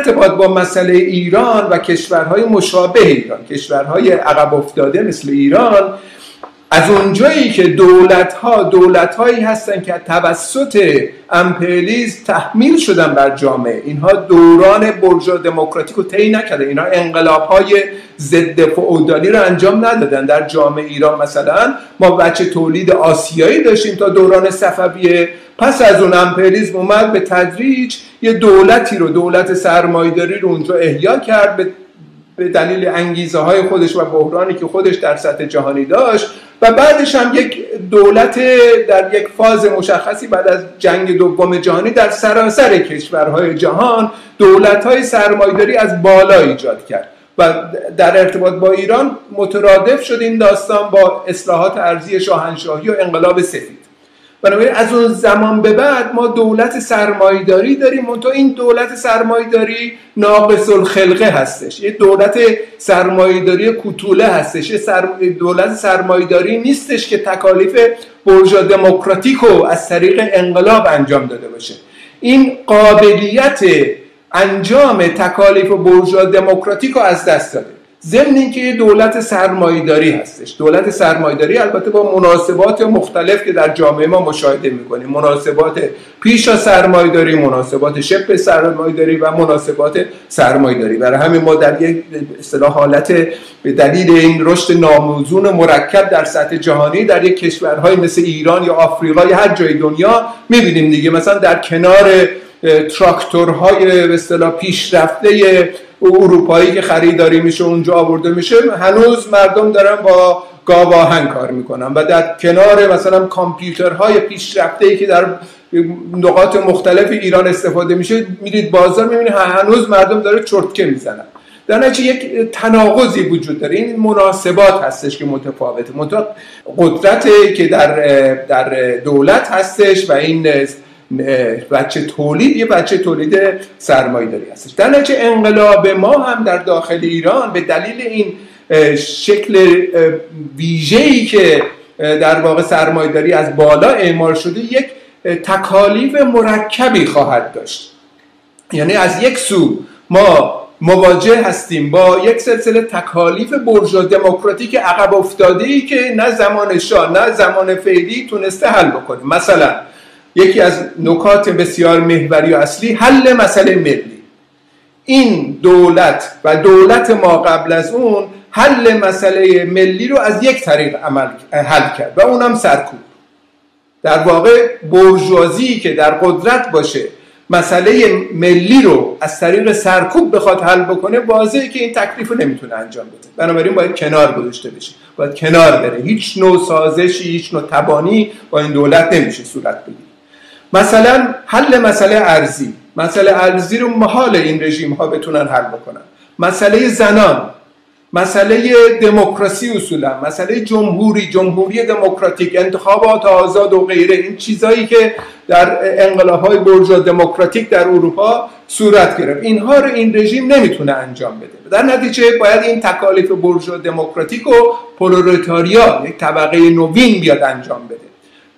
ارتباط با مسئله ایران و کشورهای مشابه ایران کشورهای عقب افتاده مثل ایران از اونجایی که دولت ها دولت هایی هستن که توسط امپریالیسم تحمیل شدن بر جامعه. اینها دوران برجا دموکراتیک رو طی نکرده اینها انقلاب های ضد فئودالی رو انجام ندادن. در جامعه ایران مثلا ما بچه تولید آسیایی داشتیم تا دوران صفویه. پس از اون امپریالیسم اومد به تدریج یه دولتی رو دولت سرمایداری رو اونجا احیا کرد به دلیل انگیزه های خودش و بحرانی که خودش در سطح جهانی داشت و بعدش هم یک دولت در یک فاز مشخصی بعد از جنگ دوم جهانی در سراسر کشورهای جهان دولت های سرمایداری از بالا ایجاد کرد و در ارتباط با ایران مترادف شد این داستان با اصلاحات ارزی شاهنشاهی و انقلاب سفید. بنابراین از اون زمان به بعد ما دولت سرمایداری داریم. منتها این دولت سرمایداری ناقص الخلقه هستش. یه دولت سرمایداری کوتوله هستش. یه سر... دولت سرمایداری نیستش که تکالیف برجا دموکراتیک رو از طریق انقلاب انجام داده باشه. این قابلیت انجام تکالیف برجا دموکراتیک از دست داده. ضمن اینکه یه دولت سرمایداری هستش. دولت سرمایداری البته با مناسبات مختلف که در جامعه ما مشاهده می‌کنیم. مناسبات پیش از سرمایداری مناسبات شبه سرمایداری و مناسبات سرمایداری برای همین ما در یک اصطلاح حالت به دلیل این رشد ناموزون مرکب در سطح جهانی در یک کشورهای مثل ایران یا آفریقا یا هر جای دنیا می‌بینیم دیگه. مثلا در کنار تراکتورهای به اصطلاح پیشرفته اروپایی که خریداری میشه اونجا آورده میشه. هنوز مردم دارن با گاواهن کار می‌کنن و در کنار مثلا کامپیوترهای پیشرفته ای که در نقاط مختلف ایران استفاده میشه میرید بازار می‌بینید هنوز مردم داره چرتکه می‌زنن. در نتیجه یک تناقضی وجود داره. این مناسبات هستش که متفاوته. قدرت که در در دولت هستش و این بچه تولید یه بچه تولید سرمایه‌داری هستش. در نتیجه انقلاب ما هم در داخل ایران به دلیل این شکل ویژه‌ای که در واقع سرمایه‌داری از بالا اعمال شده یک تکالیف مرکبی خواهد داشت. یعنی از یک سو ما مواجه هستیم با یک سلسله تکالیف برجا دموکراتیک عقب افتاده ای که نه زمان شاه نه زمان فعلی تونسته حل بکنه. مثلا یکی از نکات بسیار محوری و اصلی حل مسئله ملی. این دولت و دولت ما قبل از اون حل مسئله ملی رو از یک طریق عمل حل کرد و اونم سرکوب. در واقع برجوازی که در قدرت باشه مسئله ملی رو از طریق سرکوب بخواد حل بکنه واضحه که این تکلیف رو نمی‌تونه انجام بده. بنابراین باید کنار گذاشته بشه. باید کنار بره. هیچ نوع سازشی هیچ نوع تبانی با این دولت نمیشه صورت بگیره. مثلا حل مسئله ارزی. مسئله ارزی رو محال این رژیم ها بتونن حل بکنن. مسئله زنان مسئله دموکراسی اصولا مسئله جمهوری جمهوری دموکراتیک انتخابات آزاد و غیره. این چیزایی که در انقلاب های برجا دموکراتیک در اروپا صورت گرفت. اینها رو این رژیم نمی‌تونه انجام بده. در نتیجه باید این تکالیف برجا دموکراتیک و پرولتاریا یک طبقه نوین بیاد انجام بده.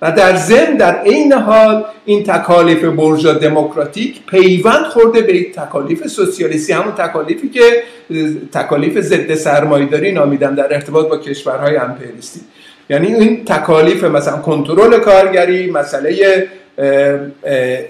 و در ضمن در عین حال این تکالیف برجا دموکراتیک پیوند خورده به تکالیف سوسیالیستی. همون تکالیفی که تکالیف ضد سرمایه‌داری نامیدن در ارتباط با کشورهای امپریالیستی. یعنی این تکالیف مثلا کنترل کارگری مسئله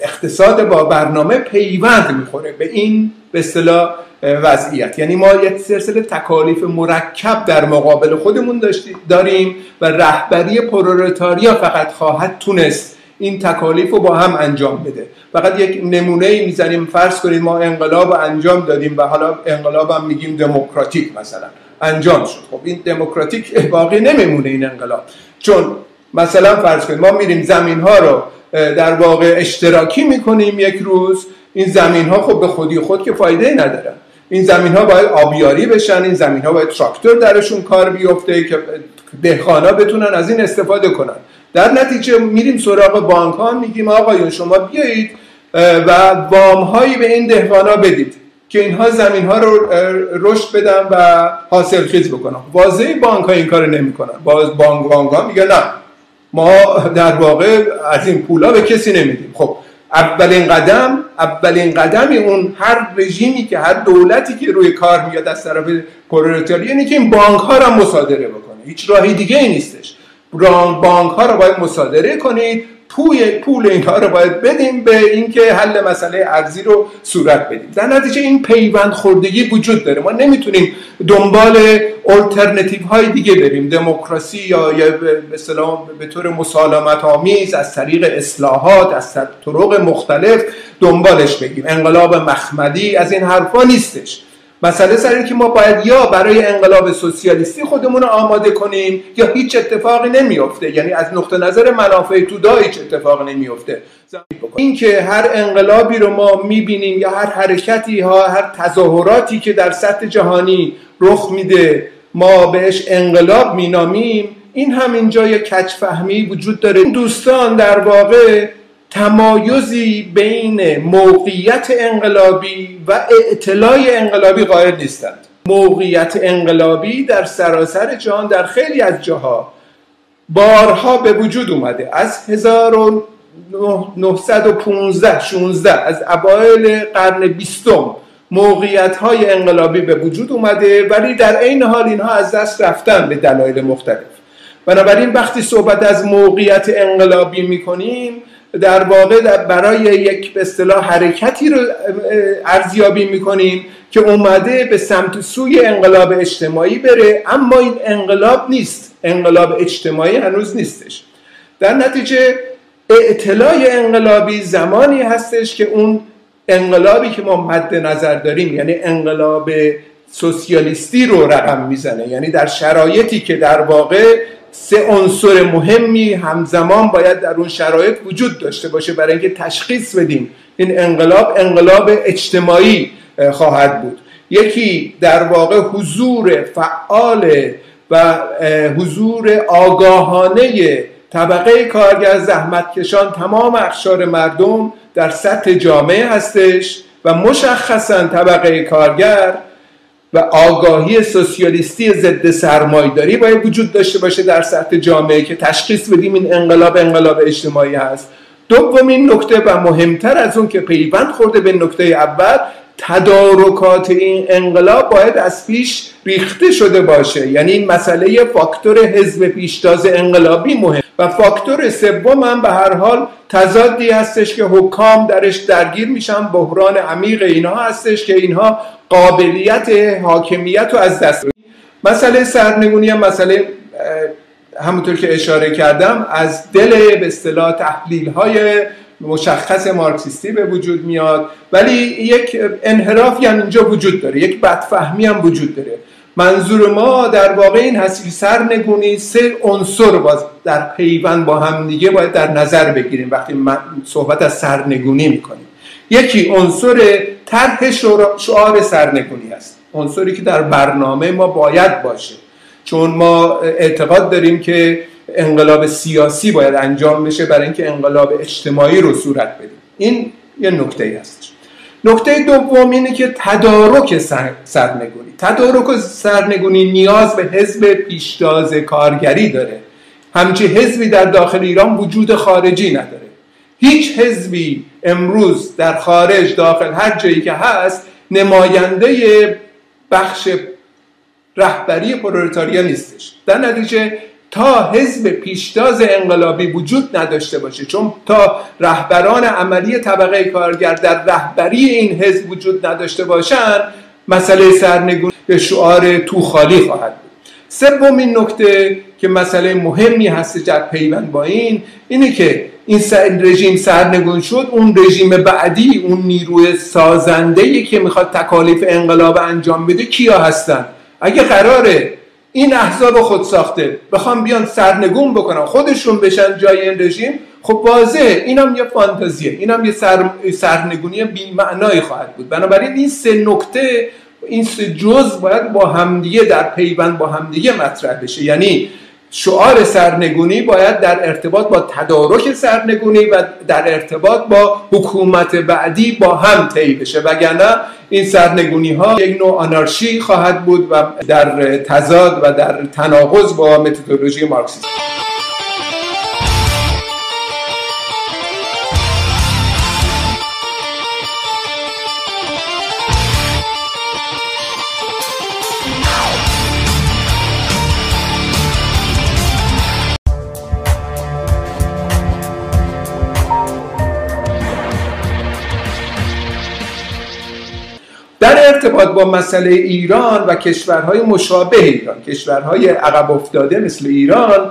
اقتصاد با برنامه پیوند می‌خوره. به این به اصطلاح وضعیت. یعنی ما یک سلسله تکالیف مرکب در مقابل خودمون داریم و رهبری پرولتاریا فقط خواهد تونست این تکالیف رو با هم انجام بده. فقط یک نمونه ای می‌زنیم فرض کنید ما انقلاب انجام دادیم و حالا انقلاب هم میگیم دموکراتیک مثلا. انجام شد. خب این دموکراتیک باقی نمیمونه این انقلاب. چون مثلا فرض کنید ما میریم زمین ها رو در واقع اشتراکی می‌کنیم یک روز این زمین ها خب به خودی خود که فایده ندارن. این زمین ها باید آبیاری بشن این زمین ها باید تراکتور درشون کار بیفته که دهخانا بتونن از این استفاده کنن. در نتیجه میریم سراغ بانک ها میگیم آقایون شما بیایید و وام هایی به این دهقانا بدید که اینها زمین ها رو رشد بدن و حاصل خیز بکنن. واضح بانک ها این کار نمی‌کنن. باز بانک ها میگه نه ما در واقع از این پولا به کسی نمیدیم. خب اولین قدم اولین قدم اون هر رژیمی که هر دولتی که روی کار میاد از طرف پرولتاری اینه که این بانک ها رو مصادره بکنه. هیچ راهی دیگه ای نیستش. بانک ها رو باید مصادره کنید. توی پول اینها رو باید بدیم به اینکه حل مسئله ارزی رو صورت بدیم. در نتیجه این پیوند خوردگی وجود داره. ما نمی‌تونیم دنبال الटरناتیو های دیگه بریم. دموکراسی یا یا به به طور مسالمت آمیز از طریق اصلاحات از طرق مختلف دنبالش بگیم انقلاب مخمدی از این حرفا نیستش. مسئله سر که ما باید یا برای انقلاب سوسیالیستی خودمون رو آماده کنیم یا هیچ اتفاقی نمیافته. یعنی از نقطه نظر منافع تودا هیچ اتفاقی نمیافته. این که هر انقلابی رو ما می‌بینیم یا هر حرکتی ها هر تظاهراتی که در سطح جهانی رخ میده ما بهش انقلاب مینامیم این هم اینجا یک کچ فهمی وجود داره. دوستان در واقع تمایزی بین موقعیت انقلابی و اعتلاع انقلابی قائل نیستند. موقعیت انقلابی در سراسر جهان در خیلی از جاها بارها به وجود اومده. از 1915 16 از اوایل قرن بیستم موقعیت های انقلابی به وجود اومده ولی در عین حال اینها از دست رفتن به دلایل مختلف. بنابراین وقتی صحبت از موقعیت انقلابی می‌کنیم در واقع برای یک به اصطلاح حرکتی رو ارزیابی می‌کنیم که اومده به سمت سوی انقلاب اجتماعی بره اما این انقلاب نیست. انقلاب اجتماعی هنوز نیستش. در نتیجه اطلاع انقلابی زمانی هستش که اون انقلابی که ما مد نظر داریم یعنی انقلاب سوسیالیستی رو رقم می‌زنه. یعنی در شرایطی که در واقع سه عنصر مهمی همزمان باید در اون شرایط وجود داشته باشه برای اینکه تشخیص بدیم. این انقلاب انقلاب اجتماعی خواهد بود. یکی در واقع حضور فعال و حضور آگاهانه طبقه کارگر زحمتکشان تمام اخشار مردم در سطح جامعه هستش و مشخصا طبقه کارگر و آگاهی سوسیالیستی ضد سرمایداری باید وجود داشته باشه در سطح جامعه که تشخیص بدیم این انقلاب انقلاب اجتماعی هست. دومین نکته و مهمتر از اون که پیوند خورده به نکته اول تدارکات این انقلاب باید از پیش ریخته شده باشه. یعنی این مسئله فاکتور حزب پیشتاز انقلابی مهم. و فاکتور سوم هم به هر حال تضادی هستش که حکام درش درگیر میشن. بحران عمیق اینها هستش که اینها قابلیت حاکمیت رو از دست مسئله سرنگونی هم مسئله همونطور که اشاره کردم از دل به اصطلاح تحلیل های مشخص مارکسیستی به وجود میاد ولی یک انحرافی هم اینجا وجود داره یک بدفهمی هم وجود داره. منظور ما در واقع این هست سرنگونی سه عنصر باز در پیوند با هم دیگه باید در نظر بگیریم وقتی صحبت از سرنگونی می‌کنیم. یکی عنصر طرح شعار سرنگونی است. عنصری که در برنامه ما باید باشه. چون ما اعتقاد داریم که انقلاب سیاسی باید انجام بشه برای اینکه انقلاب اجتماعی رو صورت بدیم. این یه نکته است نکته دوم اینه که تدارک سرنگونی. تدارک سرنگونی نیاز به حزب پیشتاز کارگری داره. همچی حزبی در داخل ایران وجود خارجی نداره. هیچ حزبی امروز در خارج داخل هر جایی که هست نماینده بخش رهبری پرولتاریا نیستش. در نتیجه تا حزب پیشتاز انقلابی وجود نداشته باشه چون تا رهبران عملی طبقه کارگر در رهبری این حزب وجود نداشته باشن مسئله سرنگون به شعار تو خالی خواهد بود. سومین نکته که مسئله مهمی هست در پیوند با این اینه که این رژیم سرنگون شد اون رژیم بعدی اون نیروی سازنده که می‌خواد تکالیف انقلاب انجام بده کیا هستن؟ اگه قراره این احزاب خود ساخته. بخوام بیان سرنگون بکنن خودشون بشن جای این رژیم. خب واضحه. اینم یه فانتزیه. اینم یه سر... سرنگونی بی معنایی خواهد بود. بنابراین این سه نکته این سه جز باید با همدیگه در پیوند با همدیگه مطرح بشه. یعنی شعار سرنگونی باید در ارتباط با تدارک سرنگونی و در ارتباط با حکومت بعدی با هم طی بشه. وگرنه این سرنگونی ها یک نوع آنارشی خواهد بود و در تضاد و در تناقض با متدولوژی مارکسیسم. ارتباط با مسئله ایران و کشورهای مشابه ایران کشورهای عقب افتاده مثل ایران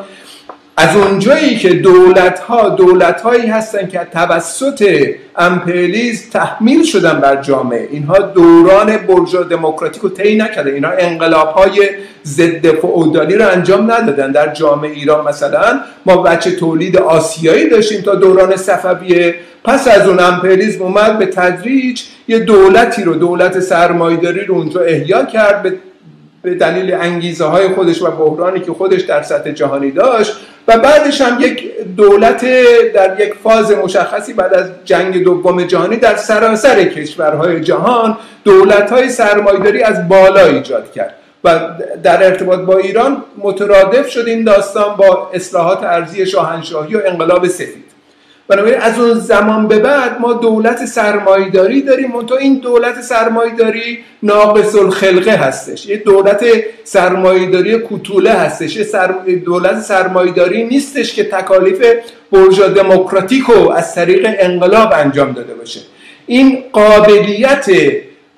از اونجایی که دولت ها دولت هایی هستن که توسط امپریالیسم تحمیل شدن بر جامعه. اینها دوران برجا دموکراتیک رو طی نکرده اینها انقلاب های ضد فئودالی رو انجام ندادن. در جامعه ایران مثلا ما بچه تولید آسیایی داشتیم تا دوران صفویه پس از اون امپریالیسم اومد به تدریج یه دولتی رو دولت سرمایداری رو اونجا احیا کرد به به دلیل انگیزه های خودش و بحرانی که خودش در سطح جهانی داشت. و بعدش هم یک دولت در یک فاز مشخصی بعد از جنگ دوم جهانی در سراسر کشورهای جهان دولت های سرمایداری از بالا ایجاد کرد. و در ارتباط با ایران مترادف شد این داستان با اصلاحات ارزی شاهنشاهی و انقلاب سفید. بنابراین از اون زمان به بعد ما دولت سرمایداری داریم. تو این دولت سرمایداری ناقص الخلقه هستش. یه دولت سرمایداری کوتوله هستش. یه سر... دولت سرمایداری نیستش که تکالیف برجا دموکراتیک رو از طریق انقلاب انجام داده باشه. این قابلیت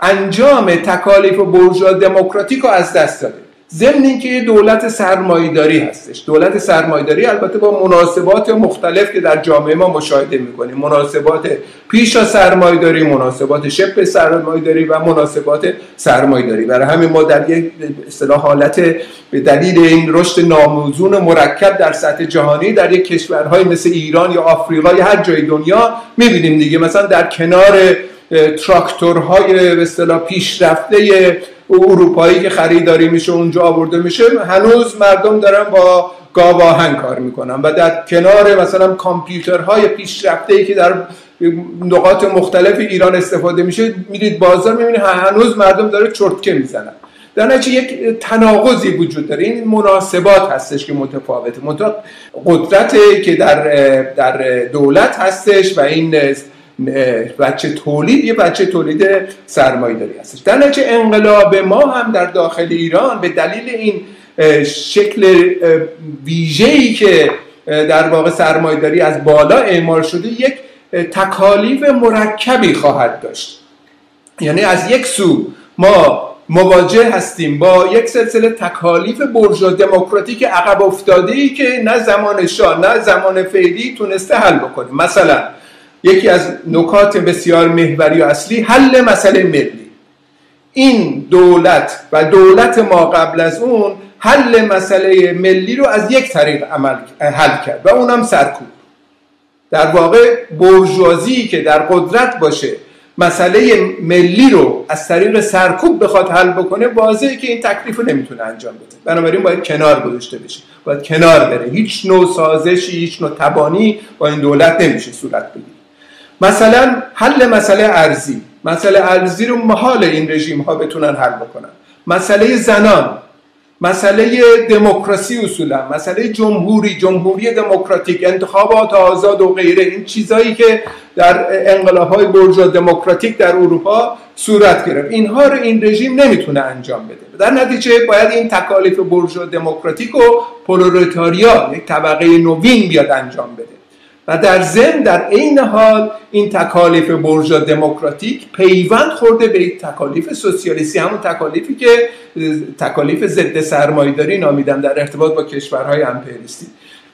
انجام تکالیف برجا دموکراتیک رو از دست داده. ضمن اینکه یه دولت سرمایداری هستش. دولت سرمایداری البته با مناسبات مختلف که در جامعه ما مشاهده می‌کنیم. مناسبات پیش از سرمایداری مناسبات شبه سرمایداری و مناسبات سرمایداری برای همین ما در یک اصطلاح حالت به دلیل این رشد ناموزون مرکب در سطح جهانی در یک کشورهای مثل ایران یا آفریقا یا هر جای دنیا می‌بینیم دیگه. مثلا در کنار تراکتورهای به اصطلاح پیشرفته اروپایی که خریداری میشه اونجا آورده میشه هنوز مردم دارن با گاواهن کار می‌کنن و در کنار مثلا کامپیوترهای پیشرفته ای که در نقاط مختلف ایران استفاده میشه میرید بازار می‌بینید هنوز مردم داره چرتکه می‌زنن در نتیجه یک تناقضی وجود داره. این مناسبات هستش که متفاوته. قدرتی که در در دولت هستش و این بچه تولید یه بچه تولید سرمایه داری هستش. در نتیجه انقلاب ما هم در داخل ایران به دلیل این شکل ویژه‌ای که در واقع سرمایه‌داری از بالا اعمال شده یک تکالیف مرکبی خواهد داشت. یعنی از یک سو ما مواجه هستیم با یک سلسله تکالیف برجا دموکراتیک عقب افتاده ای که نه زمان شاه نه زمان فعلی تونسته حل بکنیم مثلا یکی از نکات بسیار محوری و اصلی حل مسئله ملی. این دولت و دولت ما قبل از اون حل مسئله ملی رو از یک طریق عمل حل کرد و اونم سرکوب. در واقع برجوازی که در قدرت باشه مسئله ملی رو از طریق سرکوب بخواد حل بکنه واضحه که این تکلیف رو نمی‌تونه انجام بده. بنابراین باید کنار گذاشته بشه. باید کنار بره. هیچ نوع سازشی هیچ نوع تبانی با این دولت نمیشه صورت بگیره. مثلا حل مسئله ارزی مسئله ارزی رو محال این رژیم ها بتونن حل بکنن. مسئله زنان. مسئله دموکراسی اصولا. مسئله جمهوری. جمهوری دموکراتیک. انتخابات آزاد و غیره. این چیزهایی که در انقلاب های برجا دموکراتیک در اروپا صورت گرفت. اینها رو این رژیم نمی‌تونه انجام بده. در نتیجه باید این تکالیف برجا دموکراتیک و پرولتاریا یک طبقه نوین بیاد انجام بده. و در ضمن در عین حال این تکالیف برجا دموکراتیک پیوند خورده به تکالیف سوسیالیستی. همون تکالیفی که تکالیف ضد سرمایه‌داری نامیدم در ارتباط با کشورهای امپریالیستی.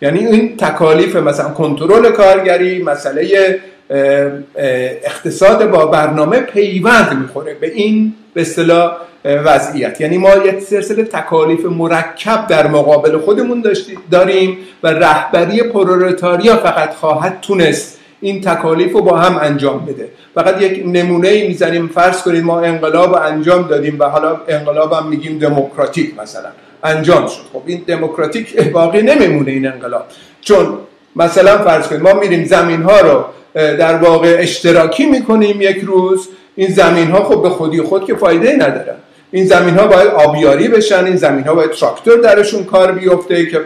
یعنی این تکالیف مثلا کنترل کارگری مسئله اقتصاد با برنامه پیوند می‌خوره. به این به اصطلاح وضعیت. یعنی ما یک سلسله تکالیف مرکب در مقابل خودمون داریم و رهبری پرولتاریا فقط خواهد تونست این تکالیف رو با هم انجام بده. فقط یک نمونه می‌زنیم. فرض کنید ما انقلاب انجام دادیم و حالا انقلاب هم میگیم دموکراتیک مثلا. انجام شد. خب این دموکراتیک باقی نمیمونه این انقلاب. چون مثلا فرض کنید ما میریم زمین ها رو در واقع اشتراکی می‌کنیم یک روز این زمین ها خب به خودی خود که فایده ندارن. این زمین ها باید آبیاری بشن این زمین ها باید تراکتور درشون کار بیفته که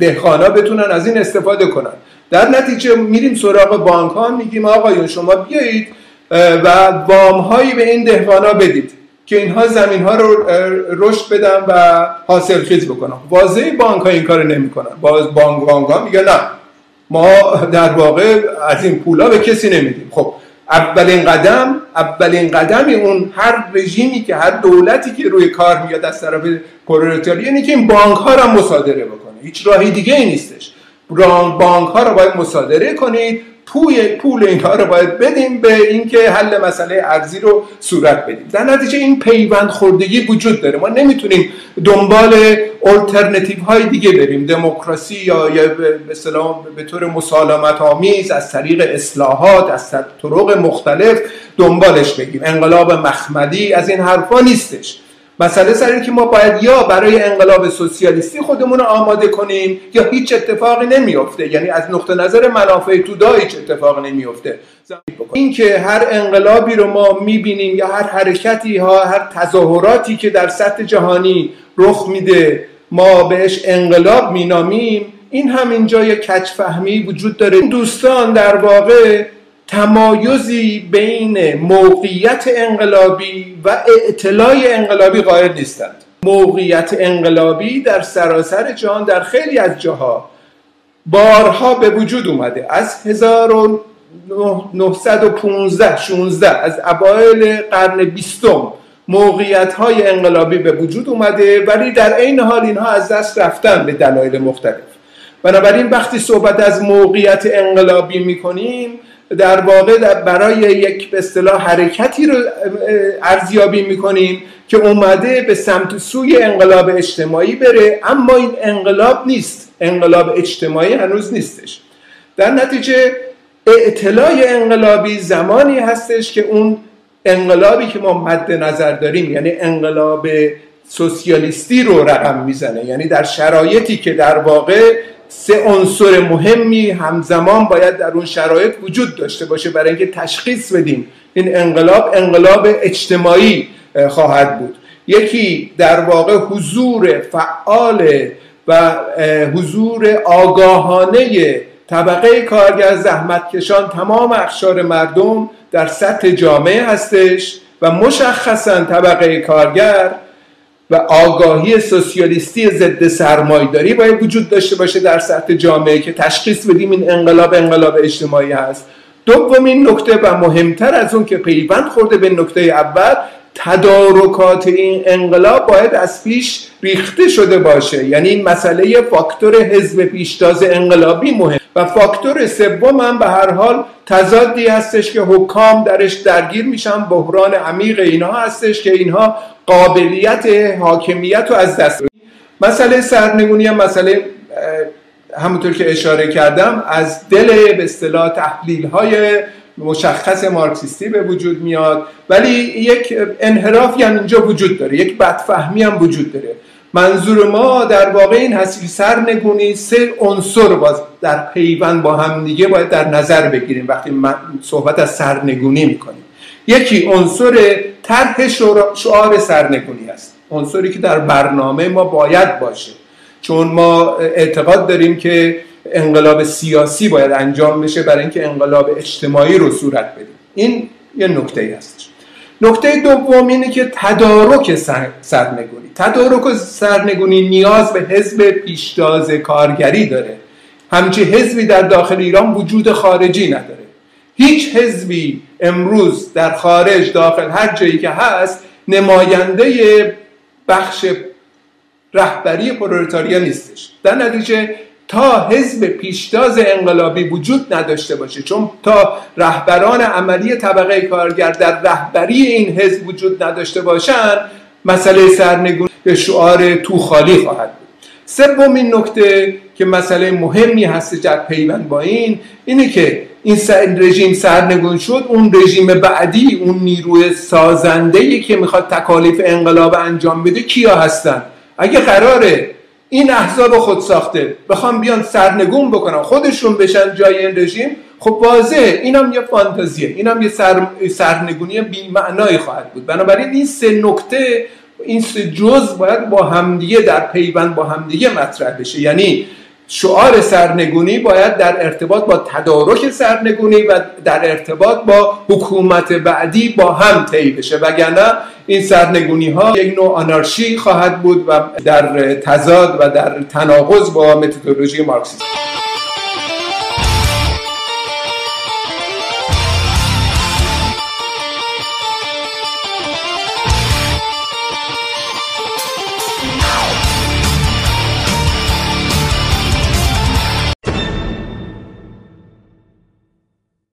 دهخانا بتونن از این استفاده کنن. در نتیجه میریم سراغ بانک ها میگیم آقایون شما بیایید و وام هایی به این دهقانا بدید که اینها زمین ها رو رشد بدن و حاصل خیز بکنن. واضح بانک ها این کار نمی‌کنن. باز بانک بانک ها میگه نه. ما در واقع از این پولا به کسی نمیدیم. خب اولین قدم اولین قدم اون هر رژیمی که هر دولتی که روی کار میاد از طرف پرولتاری اینه که این بانک ها رو مصادره بکنه. هیچ راهی دیگه ای نیستش. بانک ها رو باید مصادره کنید. توی پول اینها رو باید بدیم به اینکه حل مسئله ارزی رو صورت بدیم. در نتیجه این پیوند خوردگی وجود داره. ما نمی‌تونیم دنبال الटरनेटیو های دیگه بریم. دموکراسی یا یا به طور مسالمت آمیز از طریق اصلاحات از طرق مختلف دنبالش بگیم. انقلاب مخمدی از این حرفا نیستش. مسئله سر که ما باید یا برای انقلاب سوسیالیستی خودمون رو آماده کنیم یا هیچ اتفاقی نمیفته یعنی از نقطه نظر منافع تودا هیچ اتفاقی نمیفته این که هر انقلابی رو ما می‌بینیم یا هر حرکتی ها هر تظاهراتی که در سطح جهانی رخ میده ما بهش انقلاب مینامیم این هم اینجا یک کچفهمی وجود داره. دوستان در واقع تمایزی بین موقعیت انقلابی و اعتلاع انقلابی قائل نیستند. موقعیت انقلابی در سراسر جهان در خیلی از جاها بارها به وجود اومده. از 1915 16 از اوایل قرن بیستم موقعیت های انقلابی به وجود اومده ولی در عین حال اینها از دست رفتن به دلایل مختلف. بنابراین وقتی صحبت از موقعیت انقلابی می‌کنیم در واقع برای یک به اصطلاح حرکتی رو ارزیابی می‌کنیم که اومده به سمت سوی انقلاب اجتماعی بره. اما این انقلاب نیست. انقلاب اجتماعی هنوز نیستش. در نتیجه اطلاع انقلابی زمانی هستش که اون انقلابی که ما مد نظر داریم یعنی انقلاب سوسیالیستی رو رقم می‌زنه. یعنی در شرایطی که در واقع سه عنصر مهمی همزمان باید در اون شرایط وجود داشته باشه برای اینکه تشخیص بدیم این انقلاب انقلاب اجتماعی خواهد بود. یکی در واقع حضور فعال و حضور آگاهانه طبقه کارگر زحمتکشان تمام اخشار مردم در سطح جامعه هستش و مشخصا طبقه کارگر و آگاهی سوسیالیستی ضد سرمایداری باید وجود داشته باشه در سطح جامعه که تشخیص بدیم این انقلاب انقلاب اجتماعی هست. دومین نکته و مهمتر از اون که پیوند خورده به نکته اول تدارکات این انقلاب باید از پیش ریخته شده باشه. یعنی این مسئله فاکتور حزب پیشتاز انقلابی مهم. و فاکتور سوم هم به هر حال تضادی هستش که حکام درش درگیر میشن. بحران عمیق اینها هستش که اینها قابلیت حاکمیت رو از دست مسئله سرنگونی هم مسئله همونطور که اشاره کردم از دل به اصطلاح تحلیل های مشخص مارکسیستی به وجود میاد ولی یک انحرافی هم اینجا وجود داره یک بدفهمی هم وجود داره. منظور ما در واقع این هست که سرنگونی سه عنصر باز در پیوند با هم دیگه باید در نظر بگیریم وقتی صحبت از سرنگونی می‌کنیم. یکی عنصر طرح شعار سرنگونی است عنصری که در برنامه ما باید باشه. چون ما اعتقاد داریم که انقلاب سیاسی باید انجام بشه برای اینکه انقلاب اجتماعی رو صورت بدیم. این یه نکته هستش نکته دوم اینه که تدارک سرنگونی. تدارک سرنگونی نیاز به حزب پیشتاز کارگری داره. همچی حزبی در داخل ایران وجود خارجی نداره. هیچ حزبی امروز در خارج داخل هر جایی که هست نماینده بخش رهبری پرولتاریا نیستش. در نتیجه تا حزب پیشتاز انقلابی وجود نداشته باشه چون تا رهبران عملی طبقه کارگر در رهبری این حزب وجود نداشته باشن مسئله سرنگون به شعار تو خالی خواهد بود. سومین نکته که مسئله مهمی هست در پیوند با این اینه که این رژیم سرنگون شد اون رژیم بعدی اون نیروی سازنده که می‌خواد تکالیف انقلاب انجام بده کیا هستن؟ اگه قراره این احزاب خود ساخته. بخوام بیان سرنگون بکنن خودشون بشن جای این رژیم. خب واضحه. اینم یه فانتزیه. اینم یه سر... سرنگونی بی معنایی خواهد بود. بنابراین این سه نکته این سه جز باید با همدیگه در پیوند با همدیگه مطرح بشه. یعنی شعار سرنگونی باید در ارتباط با تدارک سرنگونی و در ارتباط با حکومت بعدی با هم طی بشه. وگرنه این سرنگونی ها یک نوع آنارشی خواهد بود و در تضاد و در تناقض با متدولوژی مارکسیسم.